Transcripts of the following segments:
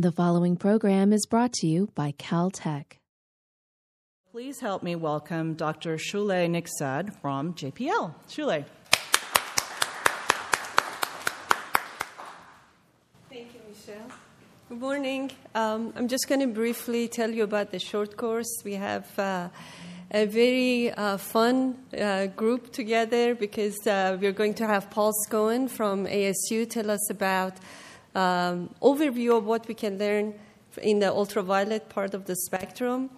The following program is brought to you by Caltech. Please help me welcome Dr. Shouleh Nikzad from JPL. Shouleh. Thank you, Michelle. Good morning. Um, I'm just going to briefly tell you about the short course. We have uh, a very uh, fun uh, group together because uh, we're going to have Paul Scowen from ASU tell us about um, overview of what we can learn in the ultraviolet part of the spectrum.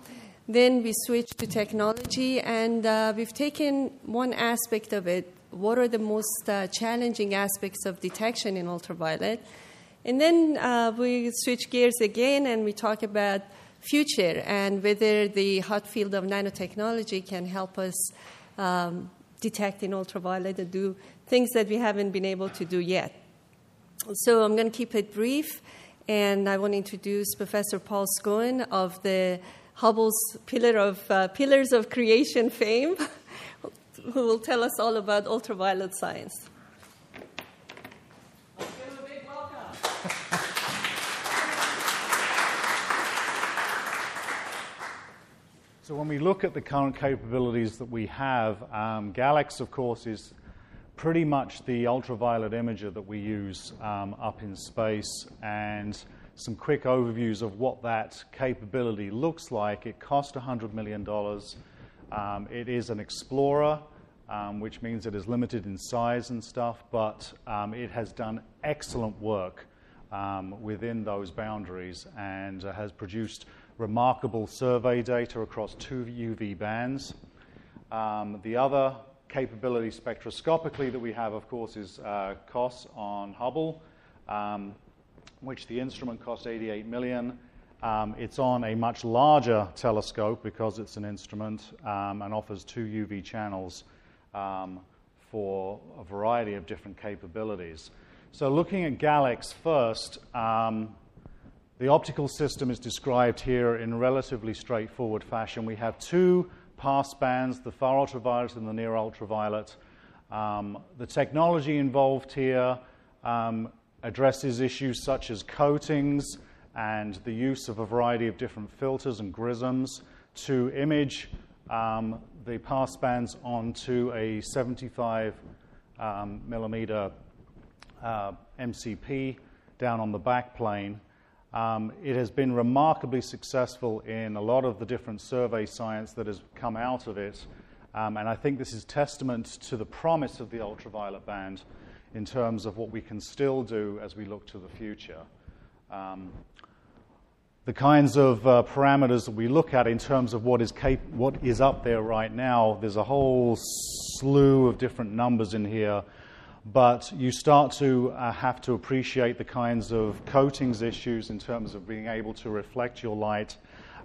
Then we switch to technology, and uh, we've taken one aspect of it. What are the most uh, challenging aspects of detection in ultraviolet? And then uh, we switch gears again, and we talk about future and whether the hot field of nanotechnology can help us um, detect in ultraviolet and do things that we haven't been able to do yet. So I'm going to keep it brief, and I want to introduce Professor Paul Scowen of the Hubble's Pillar of, uh, Pillars of Creation fame, who will tell us all about ultraviolet science. So when we look at the current capabilities that we have, um, GALEX, of course, is pretty much the ultraviolet imager that we use um, up in space. And some quick overviews of what that capability looks like. It cost $100 million. Um, it is an explorer, um, which means it is limited in size and stuff, but um, it has done excellent work um, within those boundaries and uh, has produced remarkable survey data across two UV bands. Um, the other capability spectroscopically that we have, of course, is uh, COS on Hubble, um, which the instrument cost 88 million. Um, it's on a much larger telescope because it's an instrument um, and offers two UV channels um, for a variety of different capabilities. So, looking at GALEX first, um, the optical system is described here in relatively straightforward fashion. We have two pass bands, the far ultraviolet and the near ultraviolet. Um, the technology involved here um, addresses issues such as coatings and the use of a variety of different filters and grisms to image um, the pass bands onto a 75 um, millimeter uh, MCP down on the back plane. Um, it has been remarkably successful in a lot of the different survey science that has come out of it. Um, and I think this is testament to the promise of the ultraviolet band in terms of what we can still do as we look to the future. Um, the kinds of uh, parameters that we look at in terms of what is, cap- what is up there right now, there's a whole slew of different numbers in here but you start to uh, have to appreciate the kinds of coatings issues in terms of being able to reflect your light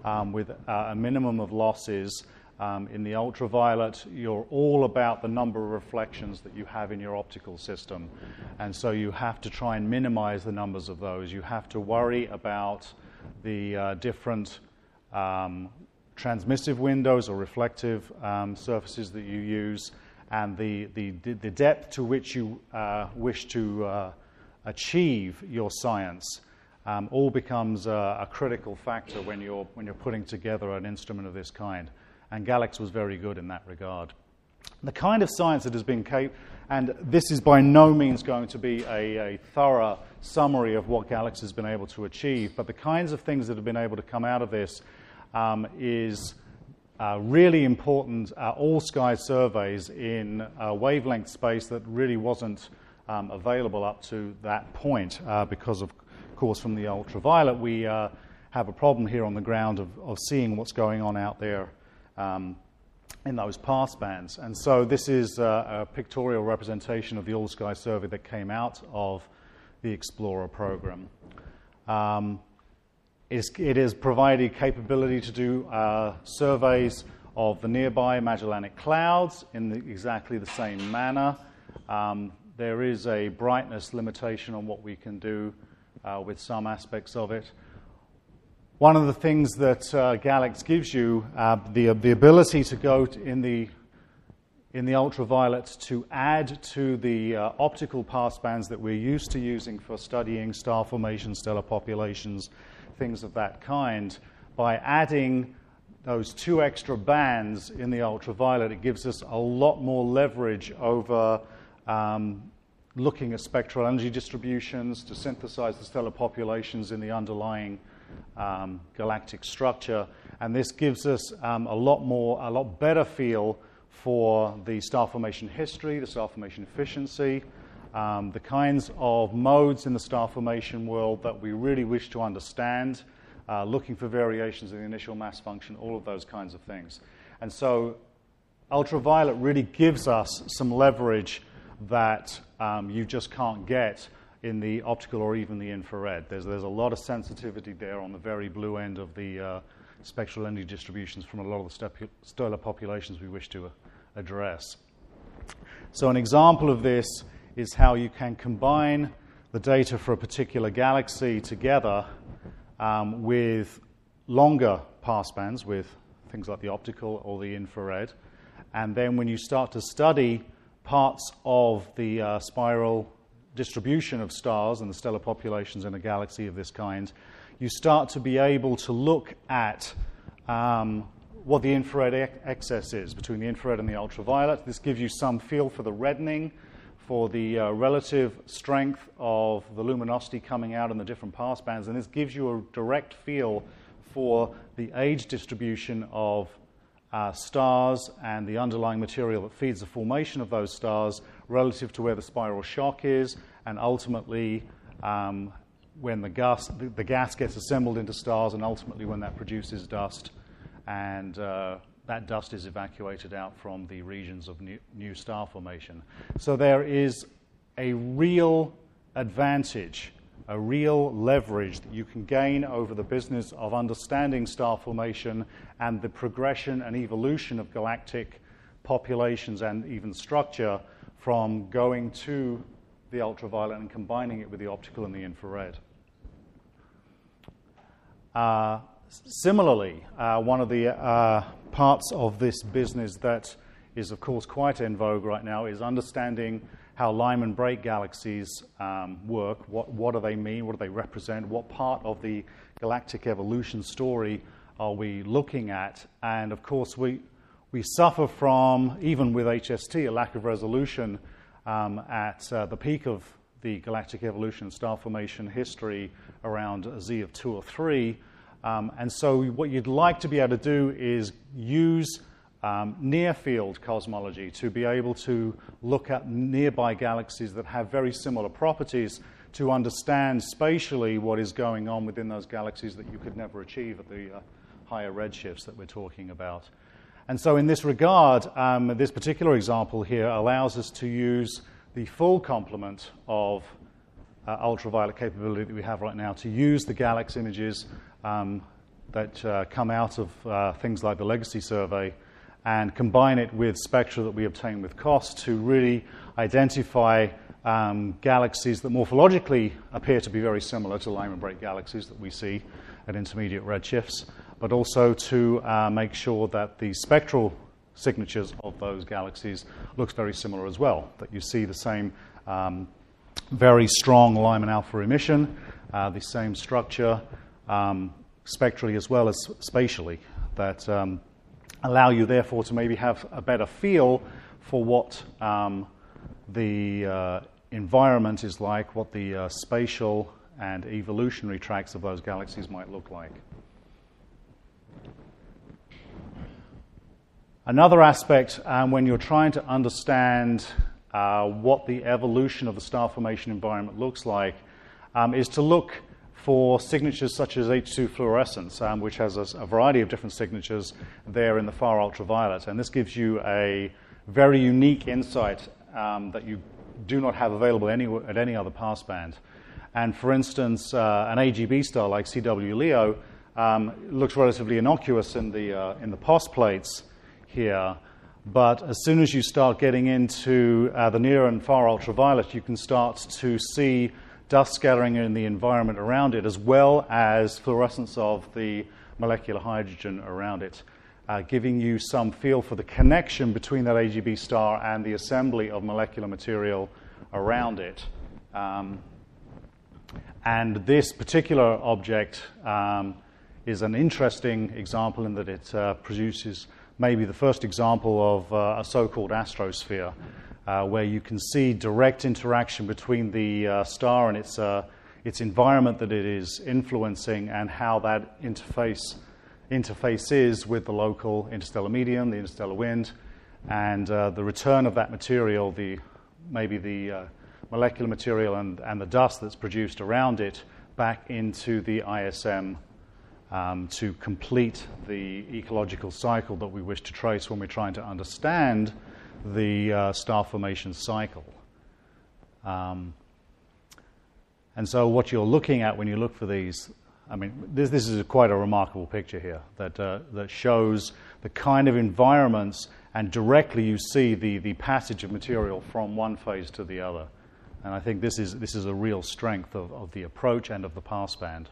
um, with uh, a minimum of losses. Um, in the ultraviolet, you're all about the number of reflections that you have in your optical system. And so you have to try and minimize the numbers of those. You have to worry about the uh, different um, transmissive windows or reflective um, surfaces that you use and the, the, the depth to which you uh, wish to uh, achieve your science um, all becomes a, a, critical factor when you're, when you're putting together an instrument of this kind. And GALEX was very good in that regard. The kind of science that has been capable, and this is by no means going to be a, a thorough summary of what GALEX has been able to achieve, but the kinds of things that have been able to come out of this um, is uh, really important uh, all sky surveys in uh, wavelength space that really wasn't um, available up to that point uh, because, of course, from the ultraviolet, we uh, have a problem here on the ground of, of seeing what's going on out there um, in those pass bands. And so, this is a pictorial representation of the all sky survey that came out of the Explorer program. Um, it has provided capability to do uh, surveys of the nearby Magellanic Clouds in the, exactly the same manner. Um, there is a brightness limitation on what we can do uh, with some aspects of it. One of the things that uh, GALEX gives you, uh, the, the ability to go in the in the ultraviolet to add to the uh, optical passbands that we're used to using for studying star formation, stellar populations, things of that kind. By adding those two extra bands in the ultraviolet, it gives us a lot more leverage over um, looking at spectral energy distributions to synthesize the stellar populations in the underlying um, galactic structure. And this gives us um, a lot more, a lot better feel for the star formation history, the star formation efficiency, um, the kinds of modes in the star formation world that we really wish to understand, uh, looking for variations in the initial mass function, all of those kinds of things. And so ultraviolet really gives us some leverage that um, you just can't get in the optical or even the infrared. There's, there's a lot of sensitivity there on the very blue end of the uh, spectral energy distributions from a lot of the stellar populations we wish to address. So, an example of this is how you can combine the data for a particular galaxy together um, with longer passbands, with things like the optical or the infrared. And then when you start to study parts of the uh, spiral distribution of stars and the stellar populations in a galaxy of this kind, you start to be able to look at um, what the infrared excess is between the infrared and the ultraviolet. This gives you some feel for the reddening, for the uh, relative strength of the luminosity coming out in the different pass bands, and this gives you a direct feel for the age distribution of uh, stars and the underlying material that feeds the formation of those stars relative to where the spiral shock is, and ultimately um, when the gas, the, the gas gets assembled into stars, and ultimately when that produces dust and uh, that dust is evacuated out from the regions of new, new, star formation. So there is a real advantage, a real leverage that you can gain over the business of understanding star formation and the progression and evolution of galactic populations and even structure from going to the ultraviolet and combining it with the optical and the infrared. Uh, Similarly, uh, one of the uh, parts of this business that is, of course, quite in vogue right now is understanding how Lyman break galaxies um, work. What, what do they mean? What do they represent? What part of the galactic evolution story are we looking at? And of course, we, we suffer from, even with HST, a lack of resolution um, at uh, the peak of the galactic evolution star formation history around Z of 2 or 3. Um, and so, what you'd like to be able to do is use um, near field cosmology to be able to look at nearby galaxies that have very similar properties to understand spatially what is going on within those galaxies that you could never achieve at the uh, higher redshifts that we're talking about. And so, in this regard, um, this particular example here allows us to use the full complement of uh, ultraviolet capability that we have right now to use the GALEX images um, that uh, come out of uh, things like the legacy survey and combine it with spectra that we obtain with COS to really identify um, galaxies that morphologically appear to be very similar to Lyman break galaxies that we see at intermediate redshifts, but also to uh, make sure that the spectral signatures of those galaxies looks very similar as well, that you see the same um, very strong Lyman alpha emission, uh, the same structure, um, spectrally as well as spatially, that um, allow you, therefore, to maybe have a better feel for what um, the uh, environment is like, what the uh, spatial and evolutionary tracks of those galaxies might look like. Another aspect um, when you're trying to understand uh, what the evolution of the star formation environment looks like um, is to look for signatures such as H2 fluorescence, um, which has a, a, variety of different signatures there in the far ultraviolet. And this gives you a very unique insight um, that you do not have available any, at any other passband. And for instance, uh, an AGB star like CW Leo um, looks relatively innocuous in the, uh, in the POSS plates here. But as soon as you start getting into uh, the near and far ultraviolet, you can start to see dust scattering in the environment around it, as well as fluorescence of the molecular hydrogen around it. uh, giving you some feel for the connection between that AGB star and the assembly of molecular material around it. Um, and this particular object um, is an interesting example in that it uh, produces maybe the first example of uh, a so called astrosphere, uh, where you can see direct interaction between the uh, star and its, uh, its environment that it is influencing and how that interface, interface is with the local interstellar medium, the interstellar wind, and uh, the return of that material, the, maybe the molecular material and, and the dust that's produced around it, back into the ISM um, to complete the ecological cycle that we wish to trace when we're trying to understand the uh, star formation cycle. Um, and so, what you're looking at when you look for these, I mean, this, this is quite a remarkable picture here that, uh, that shows the kind of environments, and directly you see the, the passage of material from one phase to the other. And I think this is, this is a real strength of, of the approach and of the passband.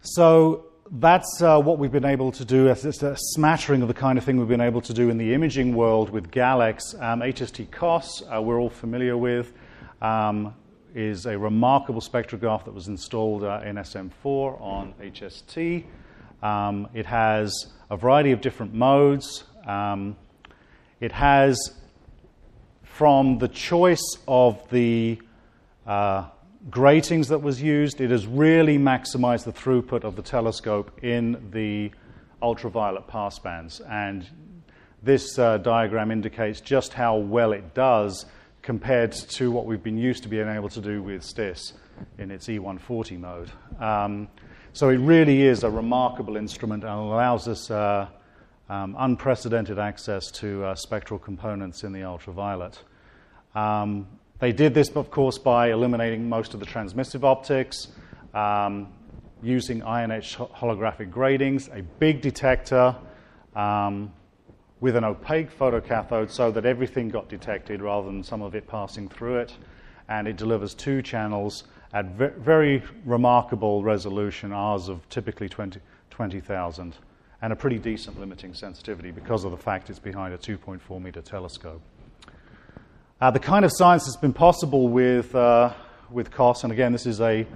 So that's uh, what we've been able to do. It's a smattering of the kind of thing we've been able to do in the imaging world with GALEX. Um, HST COS, uh, we're all familiar with, um, is a remarkable spectrograph that was installed uh, in SM4 on HST. Um, it has a variety of different modes. Um, it has, from the choice of the uh, gratings that was used, it has really maximized the throughput of the telescope in the ultraviolet passbands. And this uh, diagram indicates just how well it does compared to what we've been used to being able to do with STIS in its E140 mode. Um, so it really is a remarkable instrument and allows us uh, um, unprecedented access to uh, spectral components in the ultraviolet. Um, they did this, of course, by eliminating most of the transmissive optics, um, using etched holographic gratings, a big detector um, with an opaque photocathode so that everything got detected rather than some of it passing through it. And it delivers two channels at ve- very remarkable resolution, ours of typically 20,000, 20, and a pretty decent limiting sensitivity because of the fact it's behind a 2.4 meter telescope. Uh, the kind of science that's been possible with, uh, with COS, and again, this is a,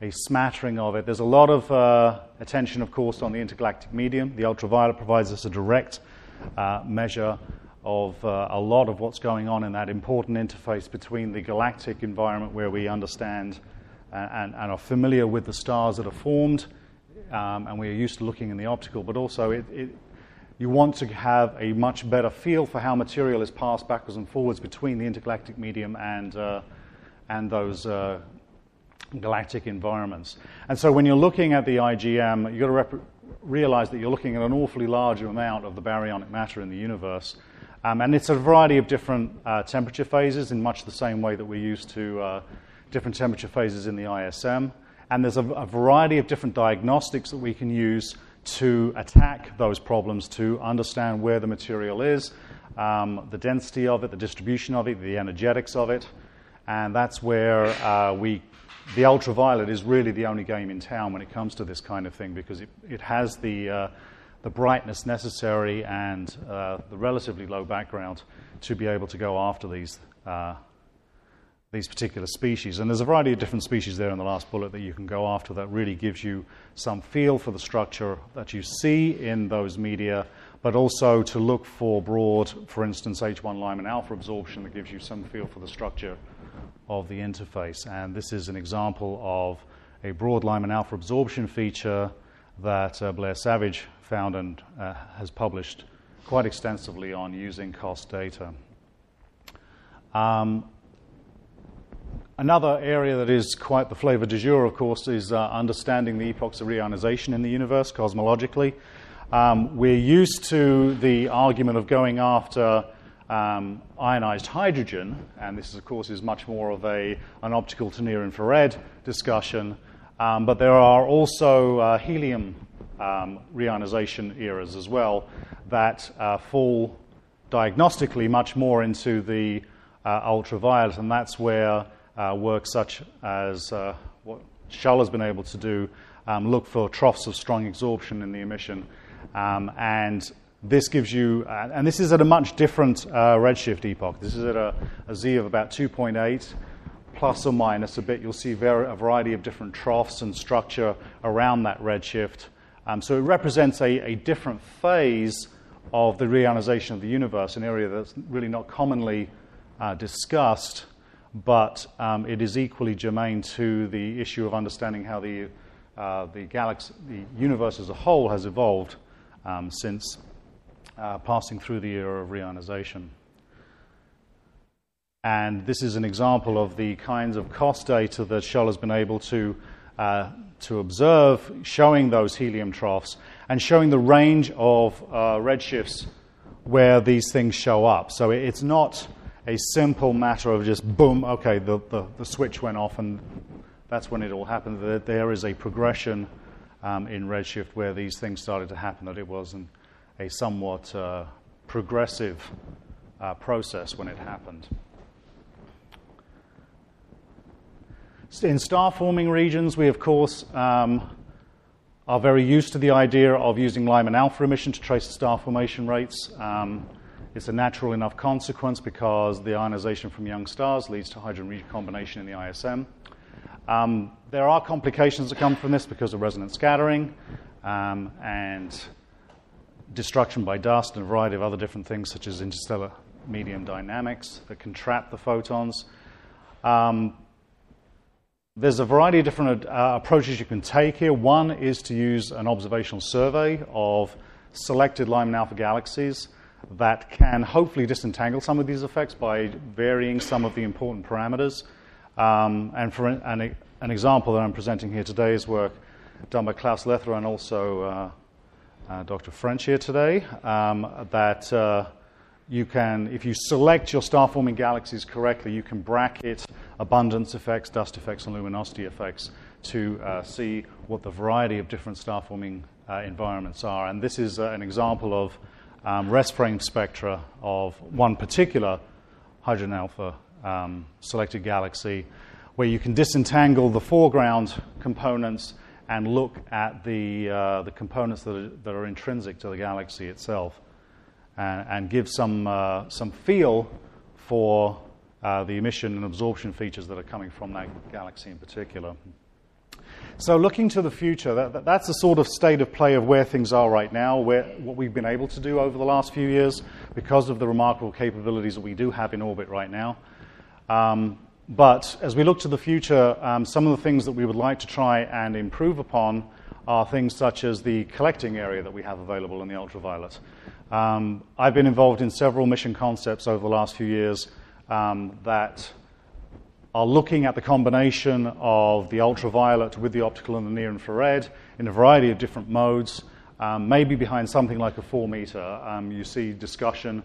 a smattering of it. There's a lot of uh, attention, of course, on the intergalactic medium. The ultraviolet provides us a direct uh, measure of uh, a lot of what's going on in that important interface between the galactic environment where we understand and, and are familiar with the stars that are formed, um, and we are used to looking in the optical, but also it, it you want to have a much better feel for how material is passed backwards and forwards between the intergalactic medium and, uh, and those uh, galactic environments. And so when you're looking at the IGM, you've got to rep- realize that you're looking at an awfully large amount of the baryonic matter in the universe. Um, and it's a variety of different uh, temperature phases in much the same way that we're used to uh, different temperature phases in the ISM. And there's a, a variety of different diagnostics that we can use to attack those problems, to understand where the material is, um, the density of it, the distribution of it, the energetics of it. And that's where uh, we, the ultraviolet is really the only game in town when it comes to this kind of thing because it, it has the, uh, the brightness necessary and uh, the relatively low background to be able to go after these uh, these particular species. And there's a variety of different species there in the last bullet that you can go after that really gives you some feel for the structure that you see in those media, but also to look for broad, for instance, H1 Lyman alpha absorption that gives you some feel for the structure of the interface. And this is an example of a broad Lyman alpha absorption feature that uh, Blair Savage found and uh, has published quite extensively on using COS data. Um, Another area that is quite the flavor du jour, of course, is uh, understanding the epochs of reionization in the universe cosmologically. Um, we're used to the argument of going after um, ionized hydrogen, and this, of course, is much more of a, an optical to near infrared discussion. Um, but there are also uh, helium um, reionization eras as well that uh, fall diagnostically much more into the uh, ultraviolet, and that's where work such as uh, what Shull has been able to do, um, look for troughs of strong absorption in the emission Um, and this gives you, uh, and this is at a much different uh, redshift epoch. This is at a, a Z of about 2.8, plus or minus a bit. You'll see ver- a variety of different troughs and structure around that redshift. Um, so it represents a, a, different phase of the reionization of the universe, an area that's really not commonly uh, discussed, but um, it is equally germane to the issue of understanding how the, uh, the galaxy, the universe as a whole has evolved um, since uh, passing through the era of reionization. And this is an example of the kinds of COS data that Shull has been able to, uh, to observe, showing those helium troughs and showing the range of uh, redshifts where these things show up. So it's not a simple matter of just boom, okay, the, the, the switch went off and that's when it all happened. That There is a progression um, in Redshift where these things started to happen, that it wasn't a somewhat uh, progressive uh, process when it happened. In star forming regions, we of course um, are very used to the idea of using Lyman alpha emission to trace star formation rates. Um, it's a natural enough consequence because the ionization from young stars leads to hydrogen recombination in the ISM. Um, there are complications that come from this because of resonance scattering um, and destruction by dust and a variety of other different things, such as interstellar medium dynamics that can trap the photons. Um, there's a variety of different uh, approaches you can take here. One is to use an observational survey of selected Lyman alpha galaxies that can hopefully disentangle some of these effects by varying some of the important parameters. Um, and for an, an, example that I'm presenting here today is work done by Claus Leitherer and also uh, uh, Dr. French here today, um, that uh, you can, if you select your star forming galaxies correctly, you can bracket abundance effects, dust effects, and luminosity effects to uh, see what the variety of different star forming uh, environments are. And this is uh, an example of um, rest frame spectra of one particular hydrogen alpha um, selected galaxy where you can disentangle the foreground components and look at the, uh, the components that are, that are intrinsic to the galaxy itself and, and give some, uh, some feel for uh, the emission and absorption features that are coming from that galaxy in particular. So, looking to the future, that, that's the sort of state of play of where things are right now, where, what we've been able to do over the last few years because of the remarkable capabilities that we do have in orbit right now. Um, but as we look to the future, um, some of the things that we would like to try and improve upon are things such as the collecting area that we have available in the ultraviolet. Um, I've been involved in several mission concepts over the last few years um, that are looking at the combination of the ultraviolet with the optical and the near infrared in a variety of different modes, um, maybe behind something like a four meter. Um, you see discussion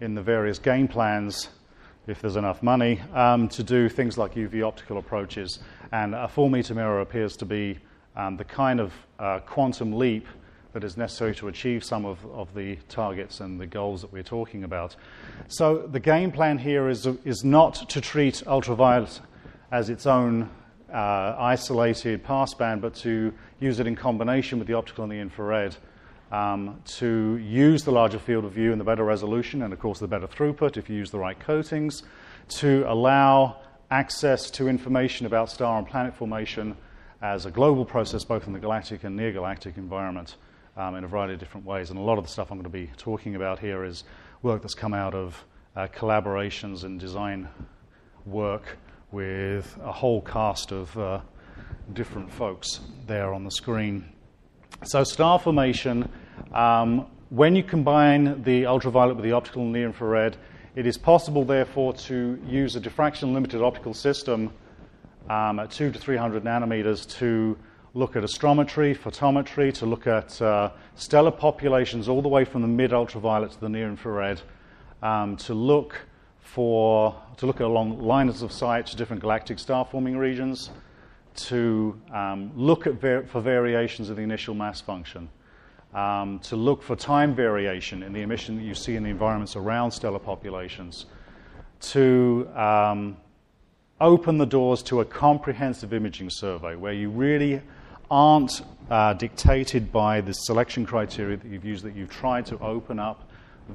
in the various game plans if there's enough money, um, to do things like UV optical approaches. And a four meter mirror appears to be um, the kind of uh, quantum leap that is necessary to achieve some of, of the targets and the goals that we're talking about. So the game plan here is, is not to treat ultraviolet as its own uh, isolated passband, but to use it in combination with the optical and the infrared um, to use the larger field of view and the better resolution, and of course the better throughput if you use the right coatings, to allow access to information about star and planet formation as a global process, both in the galactic and near galactic environment, um, in a variety of different ways. And a lot of the stuff I'm going to be talking about here is work that's come out of uh, collaborations and design work with a whole cast of uh, different folks there on the screen. So, star formation um, when you combine the ultraviolet with the optical and near infrared, it is possible, therefore, to use a diffraction limited optical system um, at 2 to 300 nanometers to look at astrometry, photometry, to look at uh, stellar populations all the way from the mid ultraviolet to the near infrared, um, to look for to look along lines of sight to different galactic star forming regions, to um, look at for variations of the initial mass function um, to look for time variation in the emission that you see in the environments around stellar populations, to um, open the doors to a comprehensive imaging survey where you really aren't uh, dictated by the selection criteria that you've used, that you've tried to open up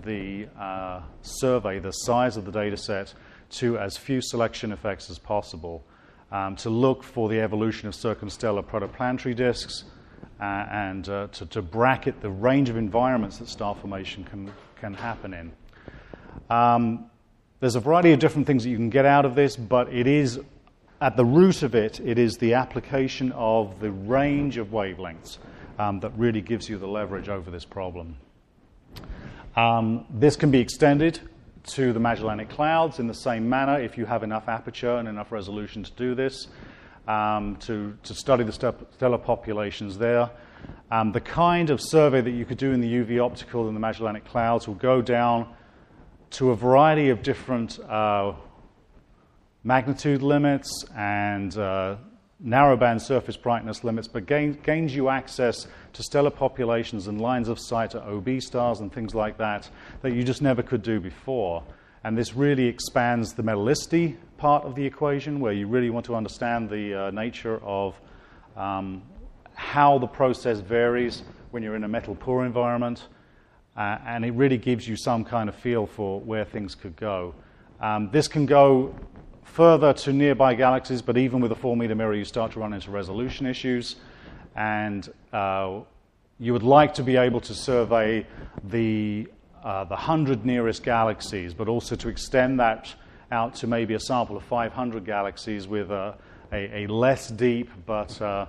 the uh, survey, the size of the data set, to as few selection effects as possible, um, to look for the evolution of circumstellar protoplanetary disks, uh, and uh, to, to, bracket the range of environments that star formation can, can happen in. Um, there's a variety of different things that you can get out of this, but it is, at the root of it, it is the application of the range of wavelengths um, that really gives you the leverage over this problem. Um, this can be extended to the Magellanic Clouds in the same manner if you have enough aperture and enough resolution to do this, um, to, to study the stellar populations there. Um, the kind of survey that you could do in the UV optical in the Magellanic Clouds will go down to a variety of different uh, magnitude limits and uh, narrowband surface brightness limits, but gain, gains you access to stellar populations and lines of sight to OB stars and things like that that you just never could do before. And this really expands the metallicity part of the equation, where you really want to understand the uh, nature of um, how the process varies when you're in a metal poor environment. Uh, and it really gives you some kind of feel for where things could go. Um, this can go further to nearby galaxies, but even with a four meter mirror, you start to run into resolution issues. And uh, you would like to be able to survey the, uh, the 100 nearest galaxies, but also to extend that out to maybe a sample of 500 galaxies with a, a, a less deep but uh,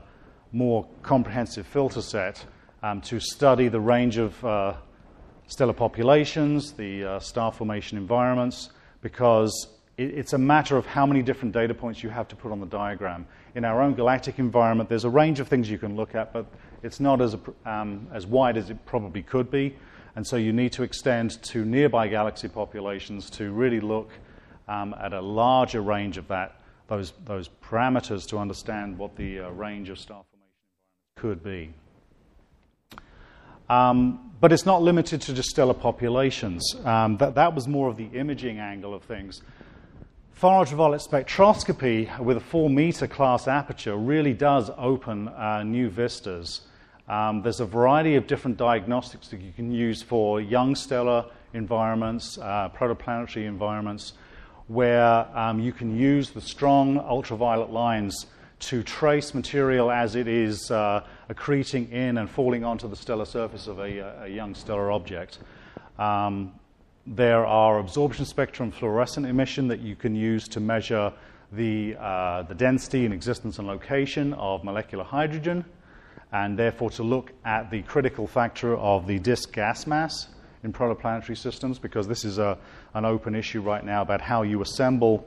more comprehensive filter set um, to study the range of uh, stellar populations, the uh, star formation environments, because it's a matter of how many different data points you have to put on the diagram. In our own galactic environment, there's a range of things you can look at, but it's not as, um, as wide as it probably could be. And so you need to extend to nearby galaxy populations to really look um, at a larger range of that, those, those parameters to understand what the uh, range of star formation could be. Um, but it's not limited to just stellar populations. Um, that, that was more of the imaging angle of things. Far ultraviolet spectroscopy with a 4 meter class aperture really does open uh, new vistas. Um, there's a variety of different diagnostics that you can use for young stellar environments, uh, protoplanetary environments, where um, you can use the strong ultraviolet lines to trace material as it is uh, accreting in and falling onto the stellar surface of a, a young stellar object. Um, there are absorption spectrum fluorescent emission that you can use to measure the, uh, the density and existence and location of molecular hydrogen, and therefore to look at the critical factor of the disk gas mass in protoplanetary systems, because this is a, an open issue right now about how you assemble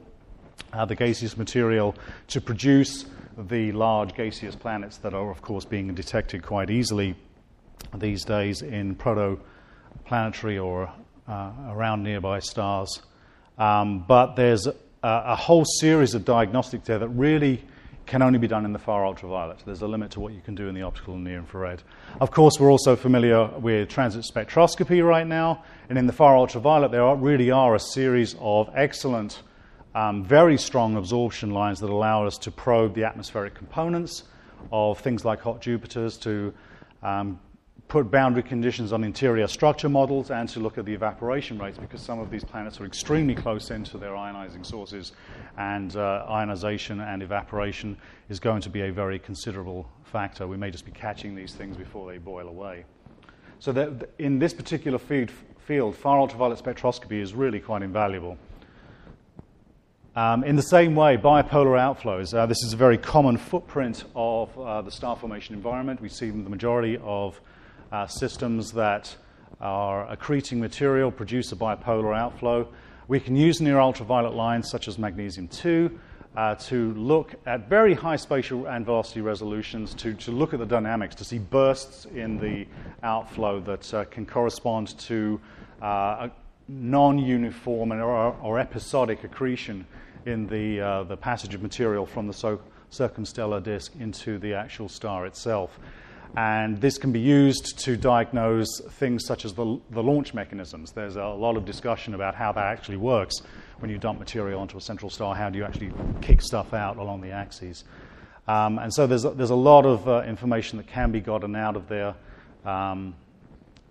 uh, the gaseous material to produce the large gaseous planets that are, of course, being detected quite easily these days in protoplanetary or around nearby stars. Um, but there's a, a, whole series of diagnostics there that really can only be done in the far ultraviolet. There's a limit to what you can do in the optical and near infrared. Of course, we're also familiar with transit spectroscopy right now, and in the far ultraviolet, there are, really are a series of excellent, um, very strong absorption lines that allow us to probe the atmospheric components of things like hot Jupiters to um, put boundary conditions on interior structure models and to look at the evaporation rates because some of these planets are extremely close into their ionizing sources, and uh, ionization and evaporation is going to be a very considerable factor. We may just be catching these things before they boil away. So, that in this particular field, field, far ultraviolet spectroscopy is really quite invaluable. Um, in the same way, bipolar outflows. Uh, this is a very common footprint of uh, the star formation environment. We see the majority of uh, systems that are accreting material produce a bipolar outflow. We can use near ultraviolet lines such as magnesium 2 uh, to look at very high spatial and velocity resolutions to, to look at the dynamics, to see bursts in the outflow that uh, can correspond to uh, non uniform or, or, episodic accretion in the, uh, the passage of material from the so- circumstellar disk into the actual star itself. And this can be used to diagnose things such as the, the launch mechanisms. There's a lot of discussion about how that actually works when you dump material onto a central star. How do you actually kick stuff out along the axes? Um, and so there's a, there's a lot of uh, information that can be gotten out of there. Um,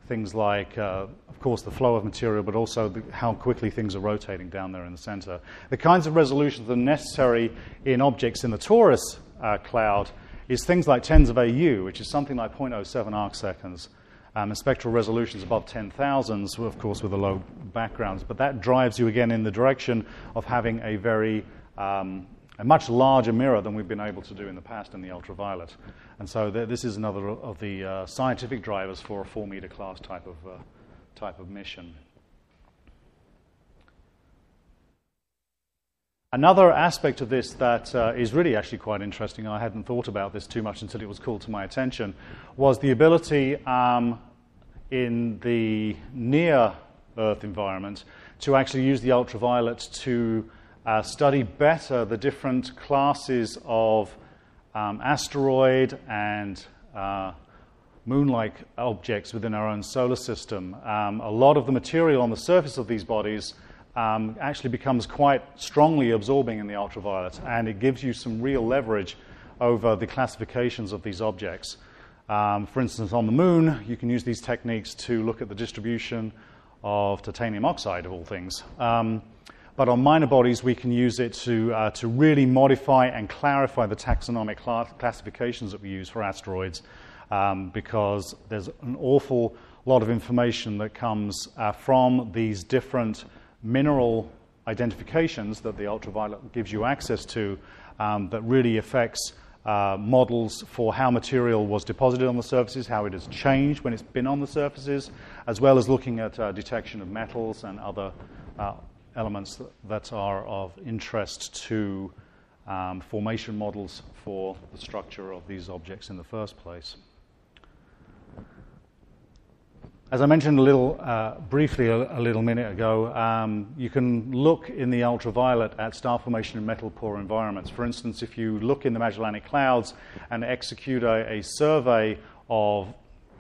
things like, uh, of course, the flow of material, but also the, how quickly things are rotating down there in the center. The kinds of resolutions that are necessary in objects in the Taurus uh, cloud is things like tens of AU, which is something like 0.07 arc seconds. Um, and spectral resolutions above 10,000s, of course, with the low backgrounds. But that drives you again in the direction of having a very um, a much larger mirror than we've been able to do in the past in the ultraviolet. And so th- this is another of the uh, scientific drivers for a four meter class type of, uh, type of mission. Another aspect of this that uh, is really actually quite interesting, I hadn't thought about this too much until it was called to my attention, was the ability um, in the near Earth environment to actually use the ultraviolet to uh, study better the different classes of um, asteroid and uh, moon like objects within our own solar system. Um, a lot of the material on the surface of these bodies um, actually becomes quite strongly absorbing in the ultraviolet, and it gives you some real leverage over the classifications of these objects. Um, for instance, on the moon, you can use these techniques to look at the distribution of titanium oxide, of all things. Um, but on minor bodies, we can use it to, uh, to really modify and clarify the taxonomic cl- classifications that we use for asteroids um, because there's an awful lot of information that comes uh, from these different mineral identifications that the ultraviolet gives you access to um, that really affects uh, models for how material was deposited on the surfaces, how it has changed when it's been on the surfaces, as well as looking at uh, detection of metals and other uh, elements that, are of interest to um, formation models for the structure of these objects in the first place. As I mentioned a little uh, briefly a, a, little minute ago, um, you can look in the ultraviolet at star formation in metal poor environments. For instance, if you look in the Magellanic Clouds and execute a, a survey of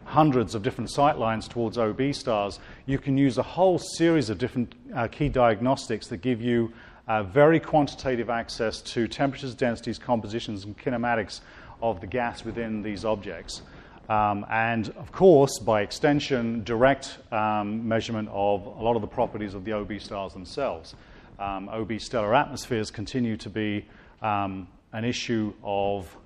hundreds of different sight lines towards OB stars, you can use a whole series of different uh, key diagnostics that give you uh, very quantitative access to temperatures, densities, compositions, and kinematics of the gas within these objects. Um, and of course, by extension, direct um, measurement of a lot of the properties of the OB stars themselves. Um, OB stellar atmospheres continue to be um, an issue of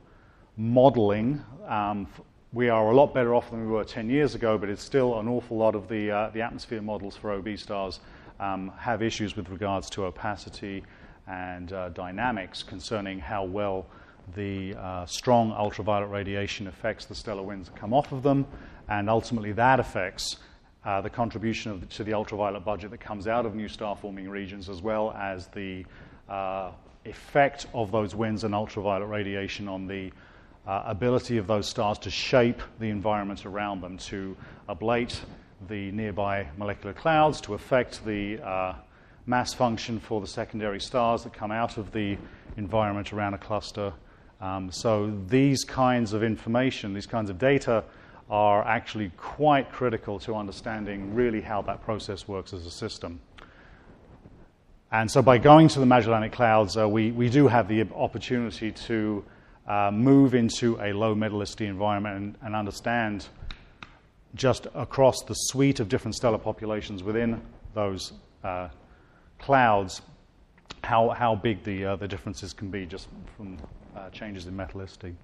modeling. Um, we are a lot better off than we were 10 years ago, but it's still an awful lot of the, uh, the atmosphere models for OB stars um, have issues with regards to opacity and uh, dynamics concerning how well the uh, strong ultraviolet radiation affects the stellar winds that come off of them, and ultimately that affects uh, the contribution the, to the ultraviolet budget that comes out of new star forming regions, as well as the uh, effect of those winds and ultraviolet radiation on the uh, ability of those stars to shape the environment around them, to ablate the nearby molecular clouds, to affect the uh, mass function for the secondary stars that come out of the environment around a cluster um, so these kinds of information, these kinds of data, are actually quite critical to understanding really how that process works as a system. And so by going to the Magellanic Clouds, uh, we, we do have the opportunity to uh, move into a low metallicity environment and, and, understand just across the suite of different stellar populations within those uh, clouds how, how big the, uh, the differences can be just from uh, changes in metallicity.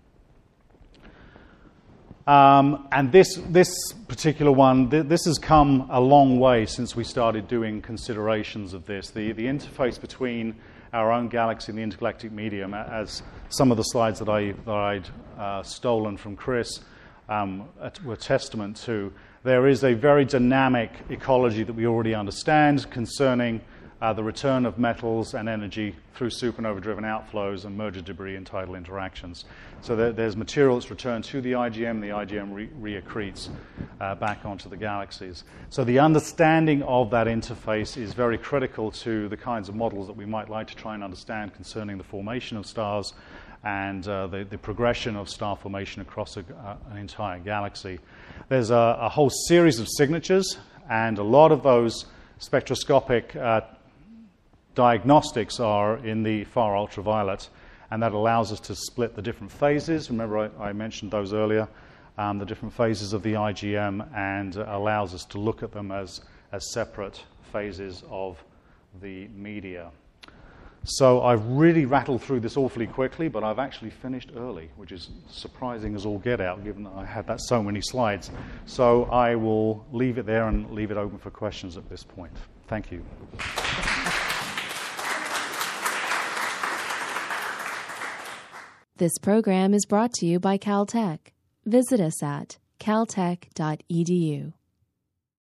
Um, and this, this particular one, th- this has come a long way since we started doing considerations of this. The, the interface between our own galaxy and the intergalactic medium, as some of the slides that, I, that I'd uh, stolen from Chris um, were testament to, there is a very dynamic ecology that we already understand concerning uh, the return of metals and energy through supernova driven outflows and merger debris and tidal interactions. So there, there's material that's returned to the IGM, the IGM re- reaccretes uh, back onto the galaxies. So the understanding of that interface is very critical to the kinds of models that we might like to try and understand concerning the formation of stars and uh, the, the, progression of star formation across a, uh, an entire galaxy. There's a, a, whole series of signatures, and a lot of those spectroscopic uh, diagnostics are in the far ultraviolet. and that allows us to split the different phases. Remember, I, I mentioned those earlier, um, the different phases of the IGM, and allows us to look at them as, as separate phases of the media. So I've really rattled through this awfully quickly, but I've actually finished early, which is surprising as all get out, given that I had that so many slides. So I will leave it there and leave it open for questions at this point. Thank you. This program is brought to you by Caltech. Visit us at caltech.edu.